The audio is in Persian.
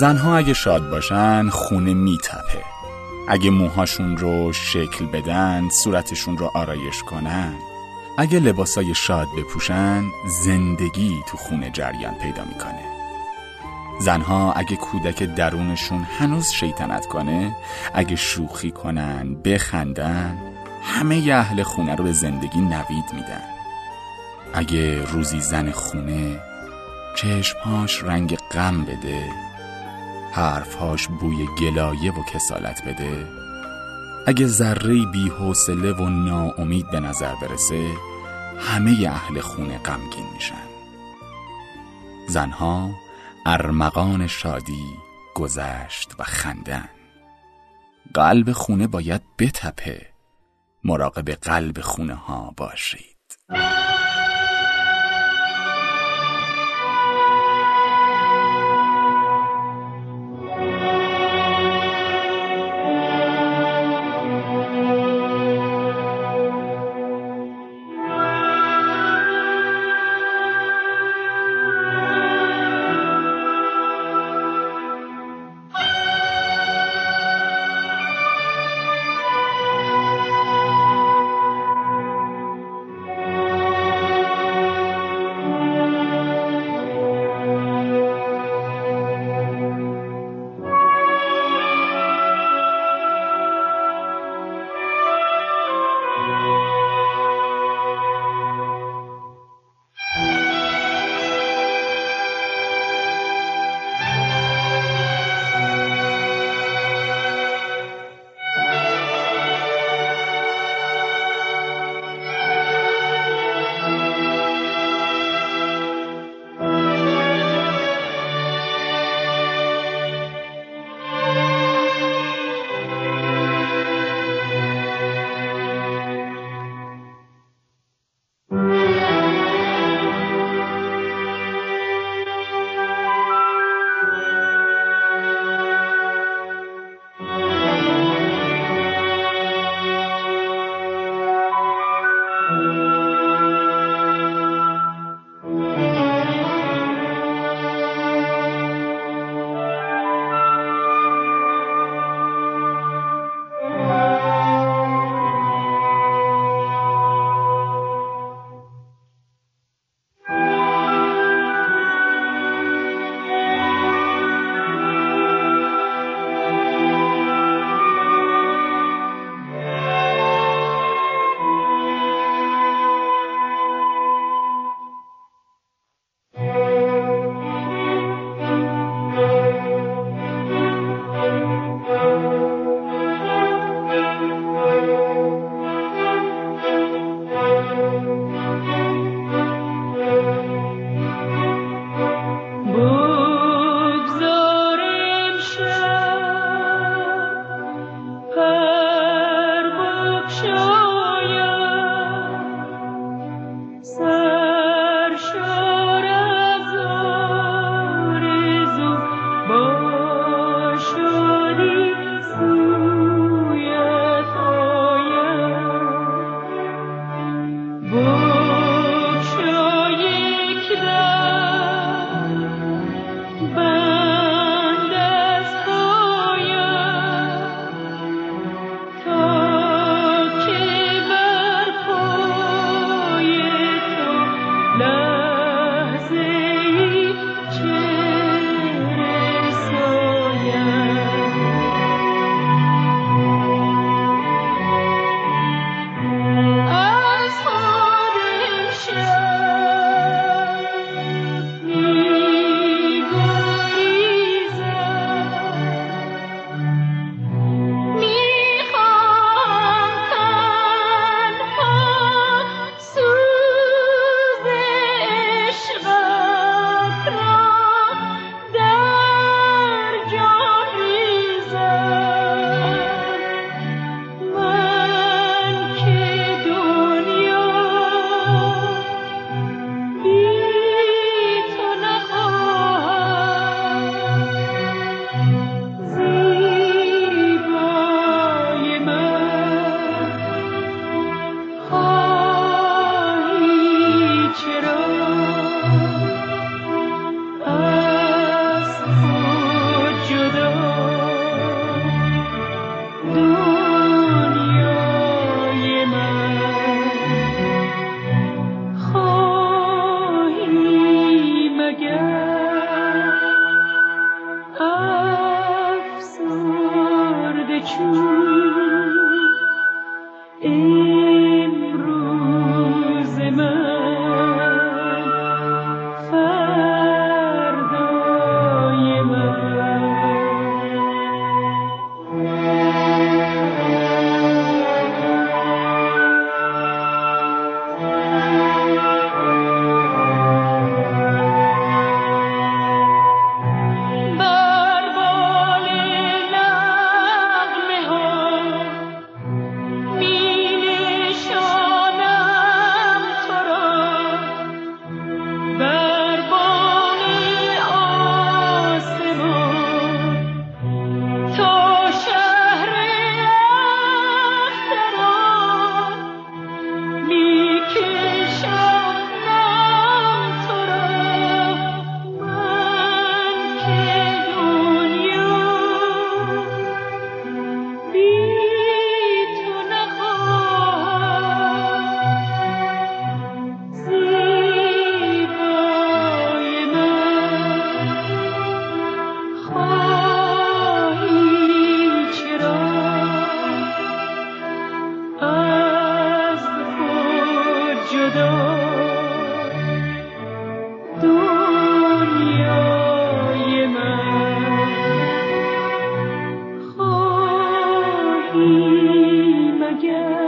زنها اگه شاد باشن خونه میتپه. اگه موهاشون رو شکل بدن صورتشون رو آرایش کنن. اگه لباسای شاد بپوشن زندگی تو خونه جریان پیدا می‌کنه. زنها اگه کودک درونشون هنوز شیطنت کنه اگه شوخی کنن بخندن همه ی اهل خونه رو به زندگی نوید میدن. اگه روزی زن خونه چشمهاش رنگ غم بده حرفهاش بوی گلایه و کسالت بده. اگه ذره بی حوصله و ناامید به نظر برسه همه اهل خونه غمگین میشن. زنها ارمغان شادی گذشت و خندن قلب خونه باید بتپه. مراقب قلب خونه ها باشید. افسرده چون